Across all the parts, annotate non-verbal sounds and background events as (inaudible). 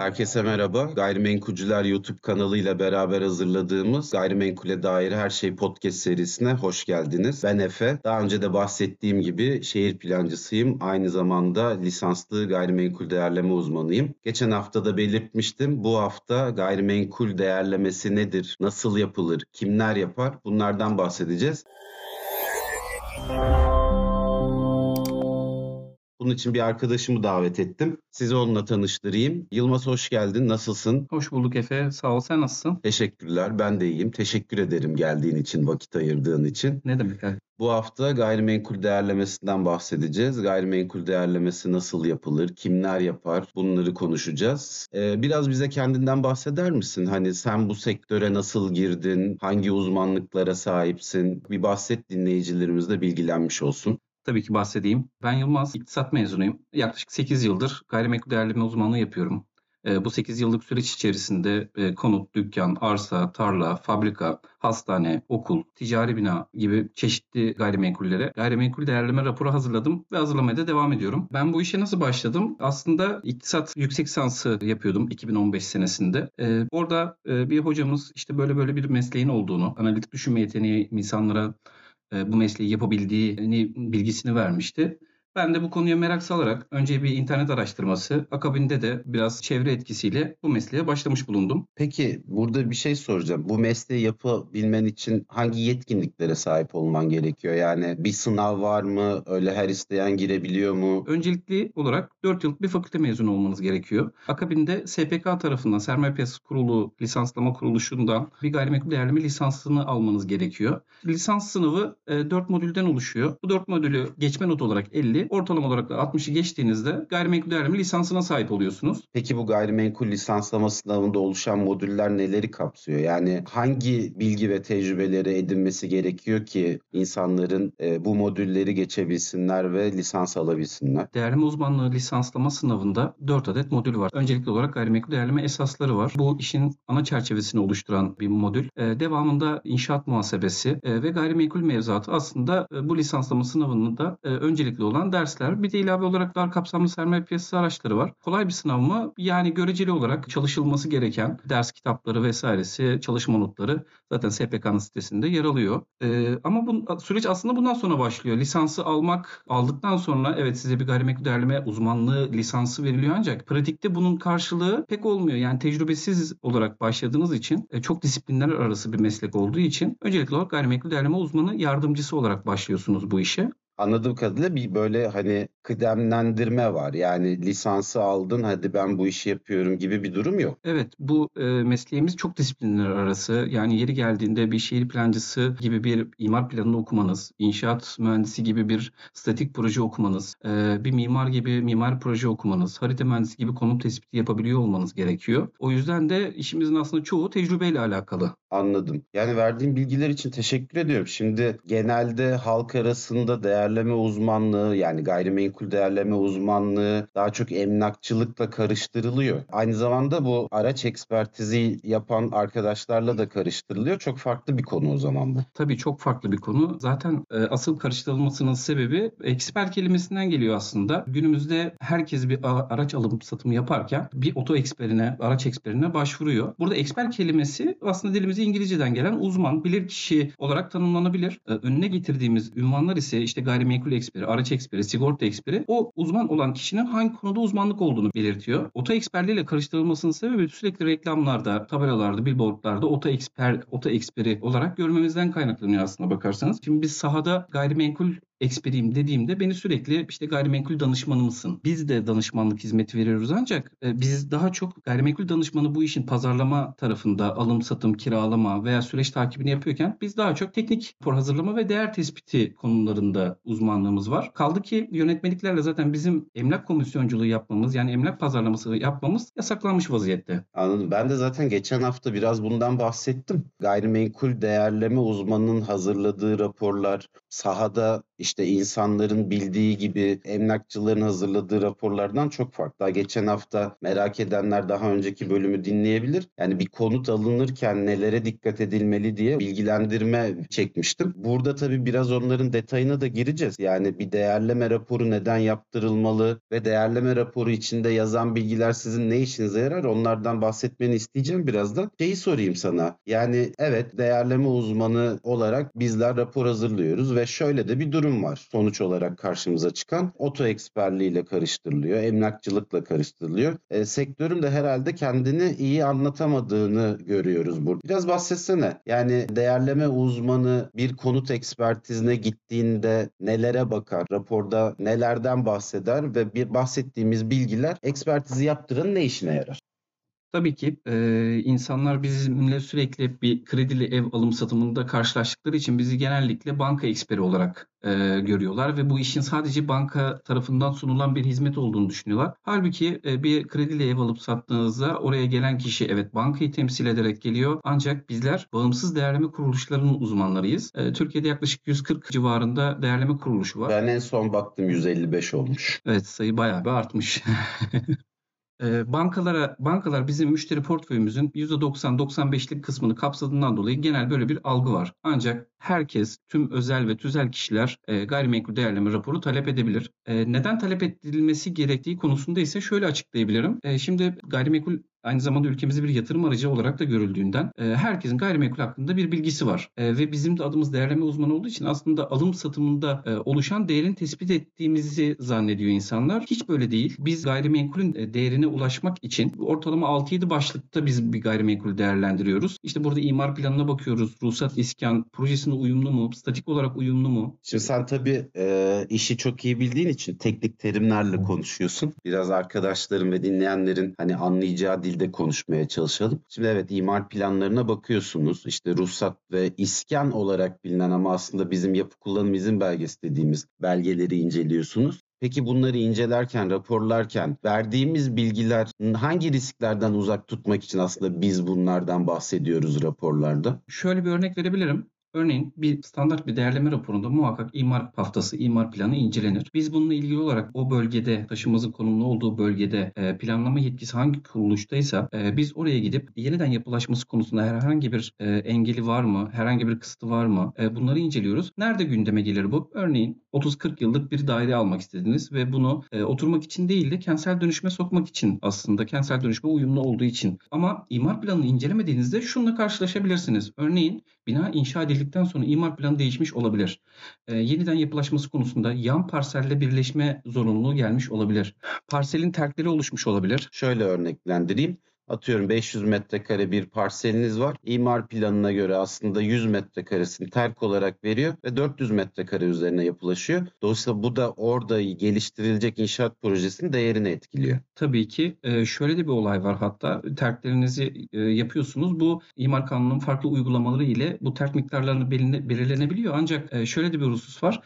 Herkese merhaba. Gayrimenkulcüler YouTube kanalıyla beraber hazırladığımız Gayrimenkule Dair Her Şey podcast serisine hoş geldiniz. Ben Efe. Daha önce de bahsettiğim gibi şehir plancısıyım. Aynı zamanda lisanslı gayrimenkul değerleme uzmanıyım. Geçen hafta da belirtmiştim. Bu hafta gayrimenkul değerlemesi nedir? Nasıl yapılır? Kimler yapar? Bunlardan bahsedeceğiz. Bunun için bir arkadaşımı davet ettim. Sizi onunla tanıştırayım. Yılmaz hoş geldin. Nasılsın? Hoş bulduk Efe. Sağ ol. Sen nasılsın? Teşekkürler. Ben de iyiyim. Teşekkür ederim geldiğin için, vakit ayırdığın için. Ne demek abi? Bu hafta gayrimenkul değerlemesinden bahsedeceğiz. Gayrimenkul değerlemesi nasıl yapılır, kimler yapar bunları konuşacağız. Ee, biraz bize kendinden bahseder misin? Hani sen bu sektöre nasıl girdin, hangi uzmanlıklara sahipsin? Bir bahset dinleyicilerimiz de bilgilenmiş olsun. Tabii ki bahsedeyim. Ben Yılmaz, iktisat mezunuyum. Yaklaşık 8 yıldır gayrimenkul değerleme uzmanlığı yapıyorum. E, bu 8 yıllık süreç içerisinde e, konut, dükkan, arsa, tarla, fabrika, hastane, okul, ticari bina gibi çeşitli gayrimenkullere gayrimenkul değerleme raporu hazırladım ve hazırlamaya da devam ediyorum. Ben bu işe nasıl başladım? Aslında iktisat yüksek lisansı yapıyordum 2015 senesinde. E, orada e, bir hocamız işte böyle böyle bir mesleğin olduğunu, analitik düşünme yeteneği insanlara bu mesleği yapabildiğini bilgisini vermişti. Ben de bu konuya merak salarak önce bir internet araştırması, akabinde de biraz çevre etkisiyle bu mesleğe başlamış bulundum. Peki burada bir şey soracağım. Bu mesleği yapabilmen için hangi yetkinliklere sahip olman gerekiyor? Yani bir sınav var mı? Öyle her isteyen girebiliyor mu? Öncelikli olarak 4 yıllık bir fakülte mezunu olmanız gerekiyor. Akabinde SPK tarafından Sermaye Piyasası Kurulu lisanslama kuruluşundan bir gayrimenkul değerleme lisansını almanız gerekiyor. Lisans sınavı 4 modülden oluşuyor. Bu 4 modülü geçme not olarak 50, ortalama olarak da 60'ı geçtiğinizde gayrimenkul değerleme lisansına sahip oluyorsunuz. Peki bu gayrimenkul lisanslama sınavında oluşan modüller neleri kapsıyor? Yani hangi bilgi ve tecrübeleri edinmesi gerekiyor ki insanların e, bu modülleri geçebilsinler ve lisans alabilsinler? Değerleme uzmanlığı lisanslama sınavında 4 adet modül var. Öncelikli olarak gayrimenkul değerleme esasları var. Bu işin ana çerçevesini oluşturan bir modül. E, devamında inşaat muhasebesi e, ve gayrimenkul mevzuatı aslında e, bu lisanslama sınavında e, öncelikli olan dersler. Bir de ilave olarak dar kapsamlı sermaye piyasası araçları var. Kolay bir sınav mı? Yani göreceli olarak çalışılması gereken ders kitapları vesairesi, çalışma notları zaten SPK'nın sitesinde yer alıyor. Ee, ama bu süreç aslında bundan sonra başlıyor. Lisansı almak, aldıktan sonra evet size bir gayrimenkul değerleme uzmanlığı lisansı veriliyor ancak pratikte bunun karşılığı pek olmuyor. Yani tecrübesiz olarak başladığınız için e, çok disiplinler arası bir meslek olduğu için öncelikli olarak gayrimenkul değerleme uzmanı yardımcısı olarak başlıyorsunuz bu işe anladığım kadarıyla bir böyle hani kıdemlendirme var. Yani lisansı aldın hadi ben bu işi yapıyorum gibi bir durum yok. Evet bu e, mesleğimiz çok disiplinler arası. Yani yeri geldiğinde bir şehir plancısı gibi bir imar planını okumanız, inşaat mühendisi gibi bir statik proje okumanız, e, bir mimar gibi mimar proje okumanız, harita mühendisi gibi konum tespiti yapabiliyor olmanız gerekiyor. O yüzden de işimizin aslında çoğu tecrübeyle alakalı. Anladım. Yani verdiğim bilgiler için teşekkür ediyorum. Şimdi genelde halk arasında değerleme uzmanlığı yani gayrimenkul değerleme uzmanlığı daha çok emlakçılıkla karıştırılıyor. Aynı zamanda bu araç ekspertizi yapan arkadaşlarla da karıştırılıyor. Çok farklı bir konu o zaman bu. Tabii çok farklı bir konu. Zaten e, asıl karıştırılmasının sebebi eksper kelimesinden geliyor aslında. Günümüzde herkes bir araç alım satımı yaparken bir oto eksperine, araç eksperine başvuruyor. Burada eksper kelimesi aslında dilimiz İngilizceden gelen uzman, bilir kişi olarak tanımlanabilir. Ee, önüne getirdiğimiz ünvanlar ise işte gayrimenkul eksperi, araç eksperi, sigorta eksperi o uzman olan kişinin hangi konuda uzmanlık olduğunu belirtiyor. Oto eksperliğiyle karıştırılmasının sebebi sürekli reklamlarda, tabelalarda, billboardlarda oto eksper, oto eksperi olarak görmemizden kaynaklanıyor aslında bakarsanız. Şimdi biz sahada gayrimenkul eksperiyim dediğimde beni sürekli işte gayrimenkul danışmanı mısın? Biz de danışmanlık hizmeti veriyoruz ancak e, biz daha çok gayrimenkul danışmanı bu işin pazarlama tarafında alım, satım, kiralama veya süreç takibini yapıyorken biz daha çok teknik rapor hazırlama ve değer tespiti konularında uzmanlığımız var. Kaldı ki yönetmeliklerle zaten bizim emlak komisyonculuğu yapmamız yani emlak pazarlaması yapmamız yasaklanmış vaziyette. Anladım. Ben de zaten geçen hafta biraz bundan bahsettim. Gayrimenkul değerleme uzmanının hazırladığı raporlar sahada iş işte insanların bildiği gibi emlakçıların hazırladığı raporlardan çok farklı. Daha geçen hafta merak edenler daha önceki bölümü dinleyebilir. Yani bir konut alınırken nelere dikkat edilmeli diye bilgilendirme çekmiştim. Burada tabii biraz onların detayına da gireceğiz. Yani bir değerleme raporu neden yaptırılmalı ve değerleme raporu içinde yazan bilgiler sizin ne işinize yarar onlardan bahsetmeni isteyeceğim birazdan. Şeyi sorayım sana. Yani evet değerleme uzmanı olarak bizler rapor hazırlıyoruz ve şöyle de bir durum var. Sonuç olarak karşımıza çıkan oto eksperliğiyle karıştırılıyor, emlakçılıkla karıştırılıyor. E, sektörün de herhalde kendini iyi anlatamadığını görüyoruz burada. Biraz bahsetsene. Yani değerleme uzmanı bir konut ekspertizine gittiğinde nelere bakar? Raporda nelerden bahseder ve bir bahsettiğimiz bilgiler ekspertizi yaptıran ne işine yarar? Tabii ki e, insanlar bizimle sürekli bir kredili ev alım satımında karşılaştıkları için bizi genellikle banka eksperi olarak e, görüyorlar ve bu işin sadece banka tarafından sunulan bir hizmet olduğunu düşünüyorlar. Halbuki e, bir kredili ev alıp sattığınızda oraya gelen kişi evet bankayı temsil ederek geliyor ancak bizler bağımsız değerleme kuruluşlarının uzmanlarıyız. E, Türkiye'de yaklaşık 140 civarında değerleme kuruluşu var. Ben en son baktım 155 olmuş. Evet sayı bayağı bir artmış. (laughs) Ee, bankalara bankalar bizim müşteri portföyümüzün %90-95'lik kısmını kapsadığından dolayı genel böyle bir algı var. Ancak herkes, tüm özel ve tüzel kişiler e, gayrimenkul değerleme raporu talep edebilir. E, neden talep edilmesi gerektiği konusunda ise şöyle açıklayabilirim. E, şimdi gayrimenkul aynı zamanda ülkemizde bir yatırım aracı olarak da görüldüğünden e, herkesin gayrimenkul hakkında bir bilgisi var. E, ve bizim de adımız değerleme uzmanı olduğu için aslında alım satımında e, oluşan değerin tespit ettiğimizi zannediyor insanlar. Hiç böyle değil. Biz gayrimenkulün e, değerine ulaşmak için ortalama 6-7 başlıkta biz bir gayrimenkul değerlendiriyoruz. İşte burada imar planına bakıyoruz. Ruhsat, iskan, projesine uyumlu mu? Statik olarak uyumlu mu? Şimdi sen tabii e, işi çok iyi bildiğin için teknik terimlerle konuşuyorsun. Biraz arkadaşlarım ve dinleyenlerin hani anlayacağı dilde konuşmaya çalışalım. Şimdi evet imar planlarına bakıyorsunuz. İşte ruhsat ve iskan olarak bilinen ama aslında bizim yapı kullanım izin belgesi dediğimiz belgeleri inceliyorsunuz. Peki bunları incelerken, raporlarken verdiğimiz bilgiler hangi risklerden uzak tutmak için aslında biz bunlardan bahsediyoruz raporlarda? Şöyle bir örnek verebilirim. Örneğin bir standart bir değerleme raporunda muhakkak imar haftası, imar planı incelenir. Biz bununla ilgili olarak o bölgede, taşımızın konumlu olduğu bölgede e, planlama yetkisi hangi kuruluştaysa e, biz oraya gidip yeniden yapılaşması konusunda herhangi bir e, engeli var mı, herhangi bir kısıtı var mı bunları inceliyoruz. Nerede gündeme gelir bu? Örneğin 30-40 yıllık bir daire almak istediniz ve bunu oturmak için değil de kentsel dönüşüme sokmak için aslında kentsel dönüşme uyumlu olduğu için. Ama imar planını incelemediğinizde şununla karşılaşabilirsiniz. Örneğin bina inşa edildikten sonra imar planı değişmiş olabilir. E, yeniden yapılaşması konusunda yan parselle birleşme zorunluluğu gelmiş olabilir. Parselin terkleri oluşmuş olabilir. Şöyle örneklendireyim. Atıyorum 500 metrekare bir parseliniz var. İmar planına göre aslında 100 metrekaresini terk olarak veriyor ve 400 metrekare üzerine yapılaşıyor. Dolayısıyla bu da orada geliştirilecek inşaat projesinin değerini etkiliyor. Tabii ki e, şöyle de bir olay var hatta terklerinizi e, yapıyorsunuz. Bu imar kanununun farklı uygulamaları ile bu terk miktarlarını belirlenebiliyor. Ancak e, şöyle de bir husus var.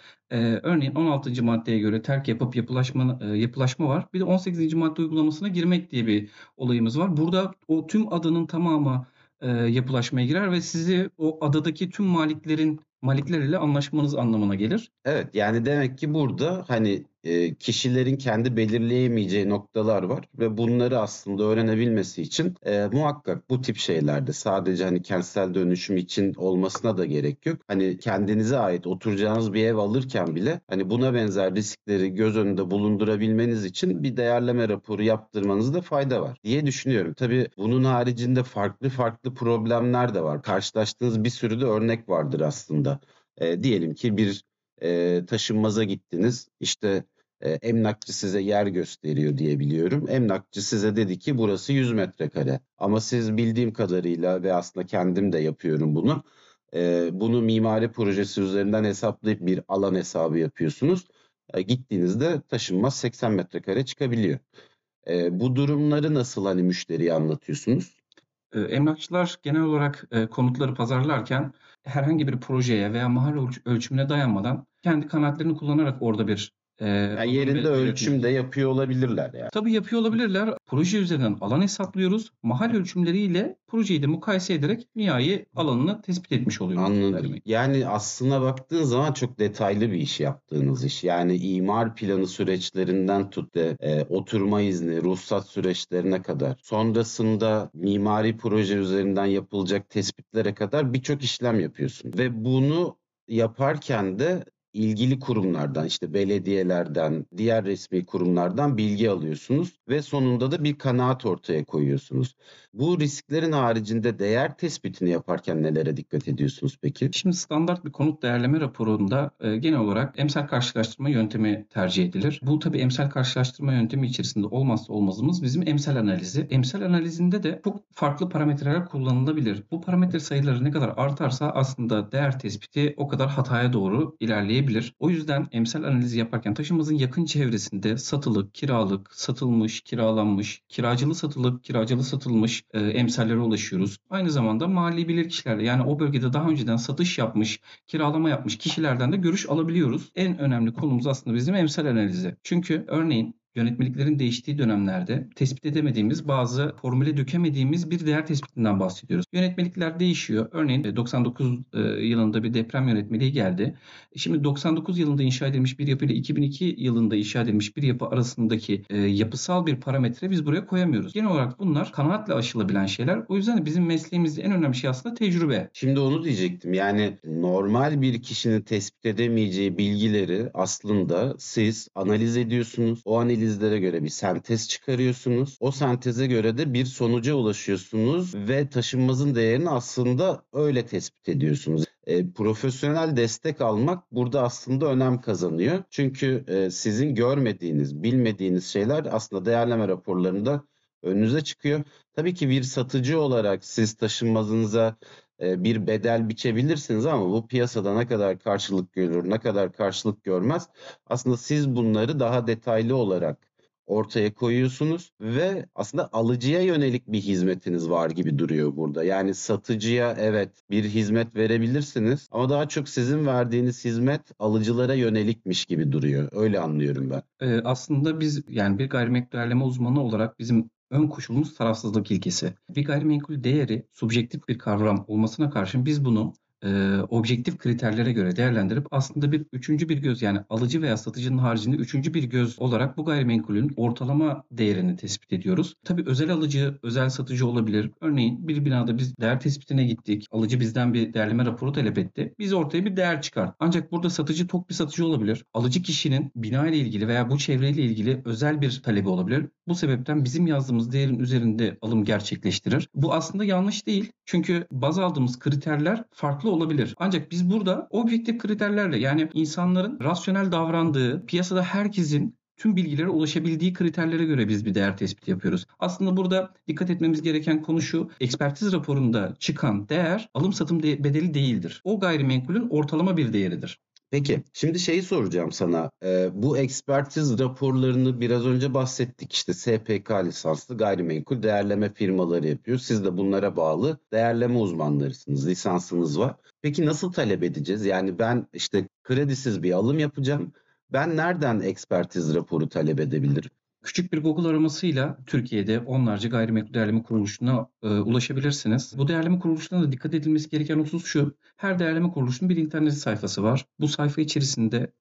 Örneğin 16. maddeye göre terk yapıp yapılaşma yapılaşma var. Bir de 18. madde uygulamasına girmek diye bir olayımız var. Burada o tüm adanın tamamı yapılaşmaya girer ve sizi o adadaki tüm maliklerin malikler ile anlaşmanız anlamına gelir. Evet yani demek ki burada hani e, kişilerin kendi belirleyemeyeceği noktalar var ve bunları aslında öğrenebilmesi için e, muhakkak bu tip şeylerde sadece hani kentsel dönüşüm için olmasına da gerek yok. Hani kendinize ait oturacağınız bir ev alırken bile hani buna benzer riskleri göz önünde bulundurabilmeniz için bir değerleme raporu yaptırmanızda fayda var diye düşünüyorum. Tabii bunun haricinde farklı farklı problemler de var. Karşılaştığınız bir sürü de örnek vardır aslında. E, diyelim ki bir e, taşınmaza gittiniz. İşte e, emlakçı size yer gösteriyor diye biliyorum. Emlakçı size dedi ki burası 100 metrekare. Ama siz bildiğim kadarıyla ve aslında kendim de yapıyorum bunu. E, bunu mimari projesi üzerinden hesaplayıp bir alan hesabı yapıyorsunuz. E, gittiğinizde taşınmaz 80 metrekare çıkabiliyor. E, bu durumları nasıl hani müşteriye anlatıyorsunuz? Emlakçılar genel olarak konutları pazarlarken herhangi bir projeye veya mahalle ölçümüne dayanmadan kendi kanaatlerini kullanarak orada bir e, Yani yerinde ölçüm de yapıyor olabilirler yani. Tabii yapıyor olabilirler. Proje üzerinden alan hesaplıyoruz. Mahal ölçümleriyle projeyi de mukayese ederek nihai alanını tespit etmiş oluyoruz. Anladım. Demek. Yani aslına baktığın zaman çok detaylı bir iş yaptığınız iş. Yani imar planı süreçlerinden tut de e, oturma izni, ruhsat süreçlerine kadar, sonrasında mimari proje üzerinden yapılacak tespitlere kadar birçok işlem yapıyorsun. Ve bunu yaparken de ilgili kurumlardan işte belediyelerden, diğer resmi kurumlardan bilgi alıyorsunuz ve sonunda da bir kanaat ortaya koyuyorsunuz. Bu risklerin haricinde değer tespitini yaparken nelere dikkat ediyorsunuz peki? Şimdi standart bir konut değerleme raporunda e, genel olarak emsal karşılaştırma yöntemi tercih edilir. Bu tabii emsal karşılaştırma yöntemi içerisinde olmazsa olmazımız bizim emsal analizi. Emsal analizinde de çok farklı parametreler kullanılabilir. Bu parametre sayıları ne kadar artarsa aslında değer tespiti o kadar hataya doğru ilerleyebilir. O yüzden emsal analizi yaparken taşımızın yakın çevresinde satılık, kiralık, satılmış, kiralanmış, kiracılı satılık, kiracılı satılmış e, emsallere ulaşıyoruz. Aynı zamanda mali bilirkişilerle yani o bölgede daha önceden satış yapmış, kiralama yapmış kişilerden de görüş alabiliyoruz. En önemli konumuz aslında bizim emsal analizi. Çünkü örneğin yönetmeliklerin değiştiği dönemlerde tespit edemediğimiz bazı formüle dökemediğimiz bir değer tespitinden bahsediyoruz. Yönetmelikler değişiyor. Örneğin 99 e, yılında bir deprem yönetmeliği geldi. Şimdi 99 yılında inşa edilmiş bir yapı ile 2002 yılında inşa edilmiş bir yapı arasındaki e, yapısal bir parametre biz buraya koyamıyoruz. Genel olarak bunlar kanaatle aşılabilen şeyler. O yüzden de bizim mesleğimizde en önemli şey aslında tecrübe. Şimdi onu diyecektim. Yani normal bir kişinin tespit edemeyeceği bilgileri aslında siz analiz ediyorsunuz. O analizlere göre bir sentez çıkarıyorsunuz. O senteze göre de bir sonuca ulaşıyorsunuz ve taşınmazın değerini aslında öyle tespit ediyorsunuz. E, profesyonel destek almak burada aslında önem kazanıyor. Çünkü e, sizin görmediğiniz, bilmediğiniz şeyler aslında değerleme raporlarında önünüze çıkıyor. Tabii ki bir satıcı olarak siz taşınmazınıza bir bedel biçebilirsiniz ama bu piyasada ne kadar karşılık görür, ne kadar karşılık görmez. Aslında siz bunları daha detaylı olarak ortaya koyuyorsunuz ve aslında alıcıya yönelik bir hizmetiniz var gibi duruyor burada. Yani satıcıya evet bir hizmet verebilirsiniz ama daha çok sizin verdiğiniz hizmet alıcılara yönelikmiş gibi duruyor. Öyle anlıyorum ben. Ee, aslında biz yani bir gayrimenkul değerleme uzmanı olarak bizim ön koşulumuz tarafsızlık ilkesi. Bir gayrimenkul değeri subjektif bir kavram olmasına karşın biz bunu e, objektif kriterlere göre değerlendirip aslında bir üçüncü bir göz yani alıcı veya satıcının haricinde üçüncü bir göz olarak bu gayrimenkulün ortalama değerini tespit ediyoruz. Tabii özel alıcı, özel satıcı olabilir. Örneğin bir binada biz değer tespitine gittik. Alıcı bizden bir değerleme raporu talep etti. Biz ortaya bir değer çıkart. Ancak burada satıcı tok bir satıcı olabilir. Alıcı kişinin bina ile ilgili veya bu çevreyle ilgili özel bir talebi olabilir. Bu sebepten bizim yazdığımız değerin üzerinde alım gerçekleştirir. Bu aslında yanlış değil. Çünkü baz aldığımız kriterler farklı olabilir. Ancak biz burada objektif kriterlerle yani insanların rasyonel davrandığı, piyasada herkesin tüm bilgilere ulaşabildiği kriterlere göre biz bir değer tespiti yapıyoruz. Aslında burada dikkat etmemiz gereken konu şu. Ekspertiz raporunda çıkan değer alım satım de- bedeli değildir. O gayrimenkulün ortalama bir değeridir. Peki, şimdi şeyi soracağım sana. Ee, bu ekspertiz raporlarını biraz önce bahsettik. İşte SPK lisanslı gayrimenkul değerleme firmaları yapıyor. Siz de bunlara bağlı değerleme uzmanlarısınız, lisansınız var. Peki nasıl talep edeceğiz? Yani ben işte kredisiz bir alım yapacağım. Ben nereden ekspertiz raporu talep edebilirim? Küçük bir Google aramasıyla Türkiye'de onlarca gayrimenkul değerleme kuruluşuna e, ulaşabilirsiniz. Bu değerleme kuruluşlarına da dikkat edilmesi gereken husus şu. Her değerleme kuruluşunun bir internet sayfası var. Bu sayfa içerisinde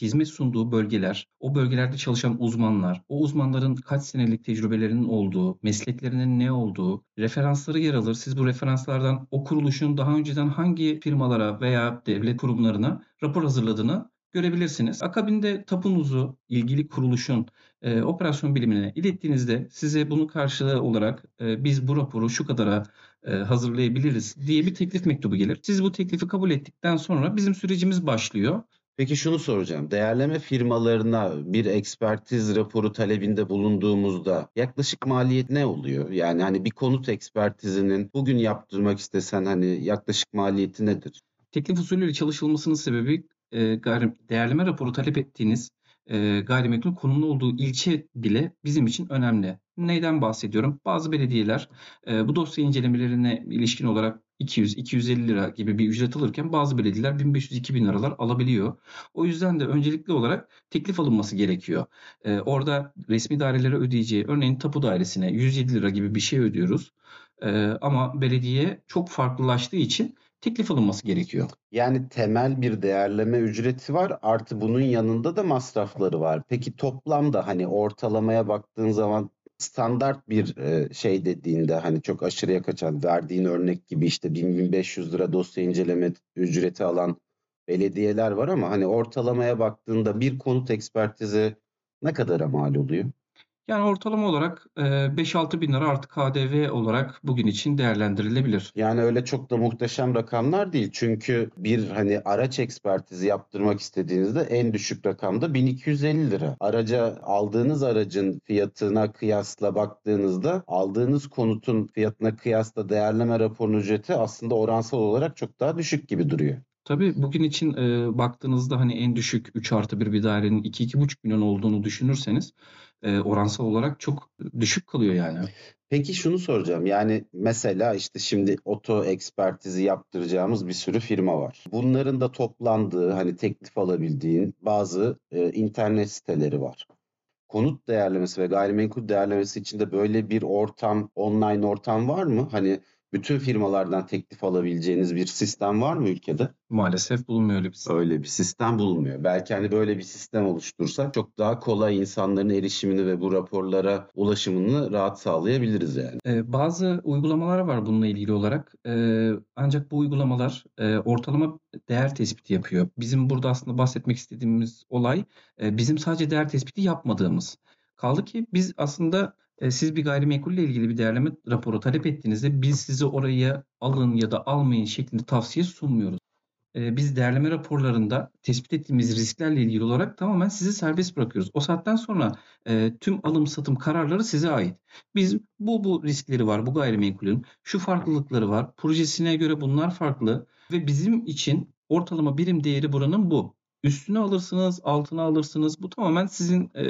hizmet sunduğu bölgeler, o bölgelerde çalışan uzmanlar, o uzmanların kaç senelik tecrübelerinin olduğu, mesleklerinin ne olduğu, referansları yer alır. Siz bu referanslardan o kuruluşun daha önceden hangi firmalara veya devlet kurumlarına rapor hazırladığını görebilirsiniz. Akabinde tapunuzu ilgili kuruluşun e, operasyon bilimine ilettiğinizde size bunun karşılığı olarak e, biz bu raporu şu kadara e, hazırlayabiliriz diye bir teklif mektubu gelir. Siz bu teklifi kabul ettikten sonra bizim sürecimiz başlıyor. Peki şunu soracağım. Değerleme firmalarına bir ekspertiz raporu talebinde bulunduğumuzda yaklaşık maliyet ne oluyor? Yani hani bir konut ekspertizinin bugün yaptırmak istesen hani yaklaşık maliyeti nedir? Teklif usulüyle çalışılmasının sebebi e, değerleme raporu talep ettiğiniz e, gayrimenkulün konumlu olduğu ilçe bile bizim için önemli. Neyden bahsediyorum? Bazı belediyeler e, bu dosya incelemelerine ilişkin olarak 200-250 lira gibi bir ücret alırken bazı belediyeler 1500-2000 liralar alabiliyor. O yüzden de öncelikli olarak teklif alınması gerekiyor. Ee, orada resmi dairelere ödeyeceği örneğin tapu dairesine 107 lira gibi bir şey ödüyoruz. Ee, ama belediye çok farklılaştığı için teklif alınması gerekiyor. Yani temel bir değerleme ücreti var artı bunun yanında da masrafları var. Peki toplamda hani ortalamaya baktığın zaman standart bir e, şey dediğinde hani çok aşırıya kaçan verdiğin örnek gibi işte 1000-1500 lira dosya inceleme ücreti alan belediyeler var ama hani ortalamaya baktığında bir konut ekspertizi ne kadara mal oluyor? Yani ortalama olarak 5-6 bin lira artı KDV olarak bugün için değerlendirilebilir. Yani öyle çok da muhteşem rakamlar değil. Çünkü bir hani araç ekspertizi yaptırmak istediğinizde en düşük rakam da 1250 lira. Araca aldığınız aracın fiyatına kıyasla baktığınızda aldığınız konutun fiyatına kıyasla değerleme raporunun ücreti aslında oransal olarak çok daha düşük gibi duruyor. Tabii bugün için e, baktığınızda hani en düşük 3 artı 1 bir dairenin 2-2,5 milyon olduğunu düşünürseniz e, oransal olarak çok düşük kalıyor yani. Peki şunu soracağım. Yani mesela işte şimdi oto ekspertizi yaptıracağımız bir sürü firma var. Bunların da toplandığı hani teklif alabildiğin bazı e, internet siteleri var. Konut değerlemesi ve gayrimenkul değerlemesi için de böyle bir ortam, online ortam var mı? Hani bütün firmalardan teklif alabileceğiniz bir sistem var mı ülkede? Maalesef bulunmuyor öyle bir sistem. Öyle bir sistem bulunmuyor. Belki hani böyle bir sistem oluştursak çok daha kolay insanların erişimini ve bu raporlara ulaşımını rahat sağlayabiliriz yani. Ee, bazı uygulamalar var bununla ilgili olarak. Ee, ancak bu uygulamalar e, ortalama değer tespiti yapıyor. Bizim burada aslında bahsetmek istediğimiz olay e, bizim sadece değer tespiti yapmadığımız. Kaldı ki biz aslında siz bir gayrimenkulle ilgili bir değerleme raporu talep ettiğinizde biz size oraya alın ya da almayın şeklinde tavsiye sunmuyoruz. E, biz değerleme raporlarında tespit ettiğimiz risklerle ilgili olarak tamamen sizi serbest bırakıyoruz. O saatten sonra e, tüm alım satım kararları size ait. Biz bu bu riskleri var bu gayrimenkulün, şu farklılıkları var, projesine göre bunlar farklı ve bizim için ortalama birim değeri buranın bu. Üstüne alırsınız, altına alırsınız. Bu tamamen sizin e,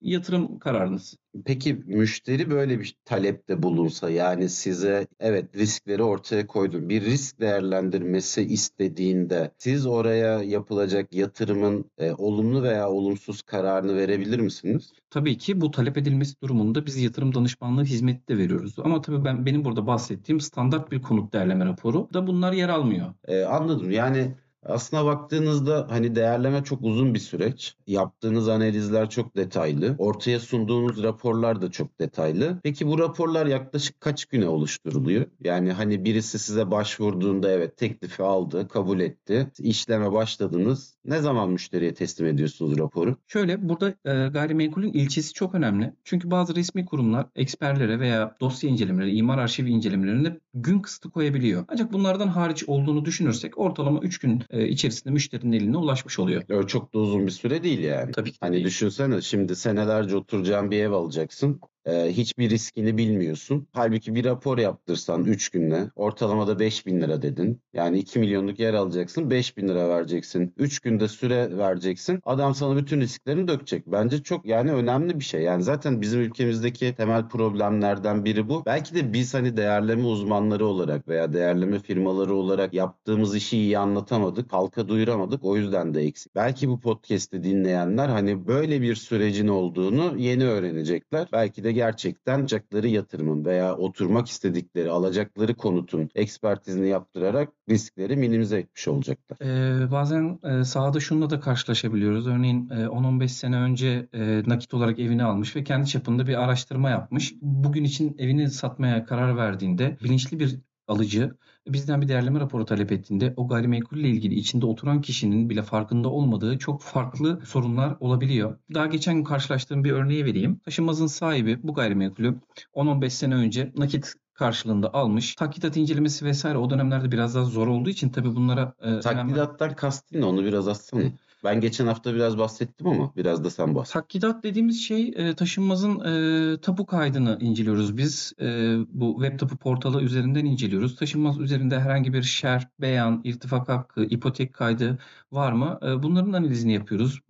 yatırım kararınız. Peki müşteri böyle bir talepte bulunsa yani size evet riskleri ortaya koydum. Bir risk değerlendirmesi istediğinde siz oraya yapılacak yatırımın e, olumlu veya olumsuz kararını verebilir misiniz? Tabii ki bu talep edilmesi durumunda biz yatırım danışmanlığı hizmeti de veriyoruz. Ama tabii ben benim burada bahsettiğim standart bir konut değerleme raporu da bunlar yer almıyor. E, anladım. Yani aslına baktığınızda hani değerleme çok uzun bir süreç. Yaptığınız analizler çok detaylı. Ortaya sunduğunuz raporlar da çok detaylı. Peki bu raporlar yaklaşık kaç güne oluşturuluyor? Yani hani birisi size başvurduğunda evet teklifi aldı, kabul etti. işleme başladınız. Ne zaman müşteriye teslim ediyorsunuz raporu? Şöyle burada e, gayrimenkulün ilçesi çok önemli. Çünkü bazı resmi kurumlar eksperlere veya dosya incelemeleri, imar arşivi incelemelerinde gün kısıtı koyabiliyor. Ancak bunlardan hariç olduğunu düşünürsek ortalama 3 gün e, içerisinde müşterinin eline ulaşmış oluyor. Öyle çok da uzun bir süre değil yani. Tabii ki Hani değil. düşünsene şimdi senelerce oturacağın bir ev alacaksın. Ee, hiçbir riskini bilmiyorsun. Halbuki bir rapor yaptırsan 3 günde ortalamada 5 bin lira dedin. Yani 2 milyonluk yer alacaksın 5 bin lira vereceksin. 3 günde süre vereceksin. Adam sana bütün risklerini dökecek. Bence çok yani önemli bir şey. Yani zaten bizim ülkemizdeki temel problemlerden biri bu. Belki de biz hani değerleme uzmanları olarak veya değerleme firmaları olarak yaptığımız işi iyi anlatamadık. Halka duyuramadık. O yüzden de eksik. Belki bu podcast'i dinleyenler hani böyle bir sürecin olduğunu yeni öğrenecekler. Belki de gerçekten yapacakları yatırımın veya oturmak istedikleri, alacakları konutun ekspertizini yaptırarak riskleri minimize etmiş olacaklar. Ee, bazen e, sahada şununla da karşılaşabiliyoruz. Örneğin e, 10-15 sene önce e, nakit olarak evini almış ve kendi çapında bir araştırma yapmış. Bugün için evini satmaya karar verdiğinde bilinçli bir alıcı bizden bir değerleme raporu talep ettiğinde o gayrimenkulle ilgili içinde oturan kişinin bile farkında olmadığı çok farklı sorunlar olabiliyor. Daha geçen gün karşılaştığım bir örneği vereyim. Taşınmazın sahibi bu gayrimenkulü 10-15 sene önce nakit karşılığında almış. Takdidat incelemesi vesaire o dönemlerde biraz daha zor olduğu için tabii bunlara e, önem- Takdidattan kastın ne? Onu biraz açsana. Ben geçen hafta biraz bahsettim ama biraz da sen bahset. Takdidat dediğimiz şey e, taşınmazın e, tapu kaydını inceliyoruz biz. E, bu web tapu portalı üzerinden inceliyoruz. Taşınmaz üzerinde herhangi bir şer, beyan, irtifak hakkı, ipotek kaydı var mı? E, bunların analizini yapıyoruz.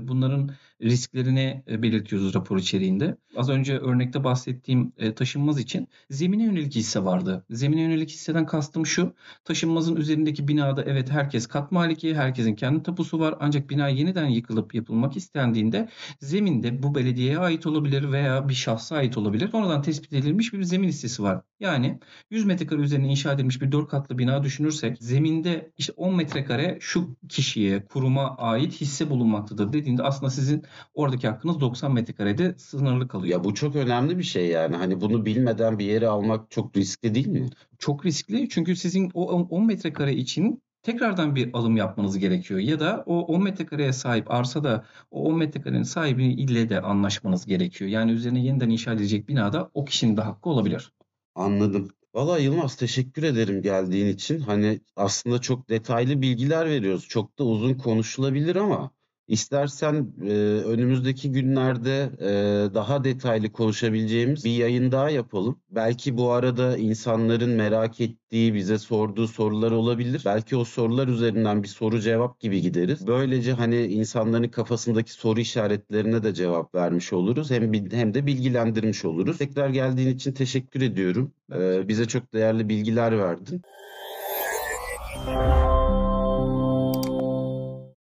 Bunların risklerini e, belirtiyoruz rapor içeriğinde. Az önce örnekte bahsettiğim e, taşınmaz için zemine yönelik hisse vardı. Zemine yönelik hisseden kastım şu. Taşınmazın üzerindeki binada evet herkes kat maliki, herkesin kendi tapusu var. Ancak bina yeniden yıkılıp yapılmak istendiğinde zeminde bu belediyeye ait olabilir veya bir şahsa ait olabilir. Sonradan tespit edilmiş bir zemin hissesi var. Yani 100 metrekare üzerine inşa edilmiş bir 4 katlı bina düşünürsek zeminde işte 10 metrekare şu kişiye, kuruma ait hisse bulunmaktadır dediğinde aslında sizin oradaki hakkınız 90 metrekarede sınırlı kalıyor. Ya bu çok önemli bir şey yani. Hani bunu bilmeden bir yere almak çok riskli değil mi? Çok riskli çünkü sizin o 10 metrekare için tekrardan bir alım yapmanız gerekiyor. Ya da o 10 metrekareye sahip arsada o 10 metrekarenin sahibi ile de anlaşmanız gerekiyor. Yani üzerine yeniden inşa edilecek binada o kişinin de hakkı olabilir. Anladım. Valla Yılmaz teşekkür ederim geldiğin için. Hani aslında çok detaylı bilgiler veriyoruz. Çok da uzun konuşulabilir ama İstersen e, önümüzdeki günlerde e, daha detaylı konuşabileceğimiz bir yayın daha yapalım. Belki bu arada insanların merak ettiği, bize sorduğu sorular olabilir. Belki o sorular üzerinden bir soru cevap gibi gideriz. Böylece hani insanların kafasındaki soru işaretlerine de cevap vermiş oluruz. Hem hem de bilgilendirmiş oluruz. Tekrar geldiğin için teşekkür ediyorum. E, bize çok değerli bilgiler verdin.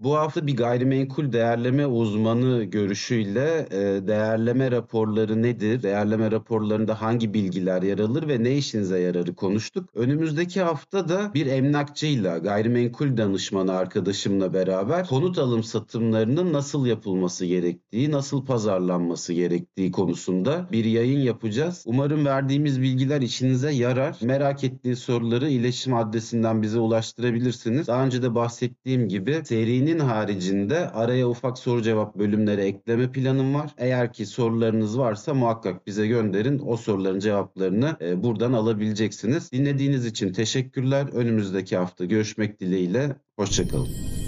Bu hafta bir gayrimenkul değerleme uzmanı görüşüyle e, değerleme raporları nedir? Değerleme raporlarında hangi bilgiler yer alır ve ne işinize yararı konuştuk. Önümüzdeki hafta da bir emlakçıyla, gayrimenkul danışmanı arkadaşımla beraber konut alım satımlarının nasıl yapılması gerektiği, nasıl pazarlanması gerektiği konusunda bir yayın yapacağız. Umarım verdiğimiz bilgiler işinize yarar. Merak ettiğiniz soruları iletişim adresinden bize ulaştırabilirsiniz. Daha önce de bahsettiğim gibi serinin Serinin haricinde araya ufak soru cevap bölümleri ekleme planım var. Eğer ki sorularınız varsa muhakkak bize gönderin. O soruların cevaplarını e, buradan alabileceksiniz. Dinlediğiniz için teşekkürler. Önümüzdeki hafta görüşmek dileğiyle. Hoşçakalın.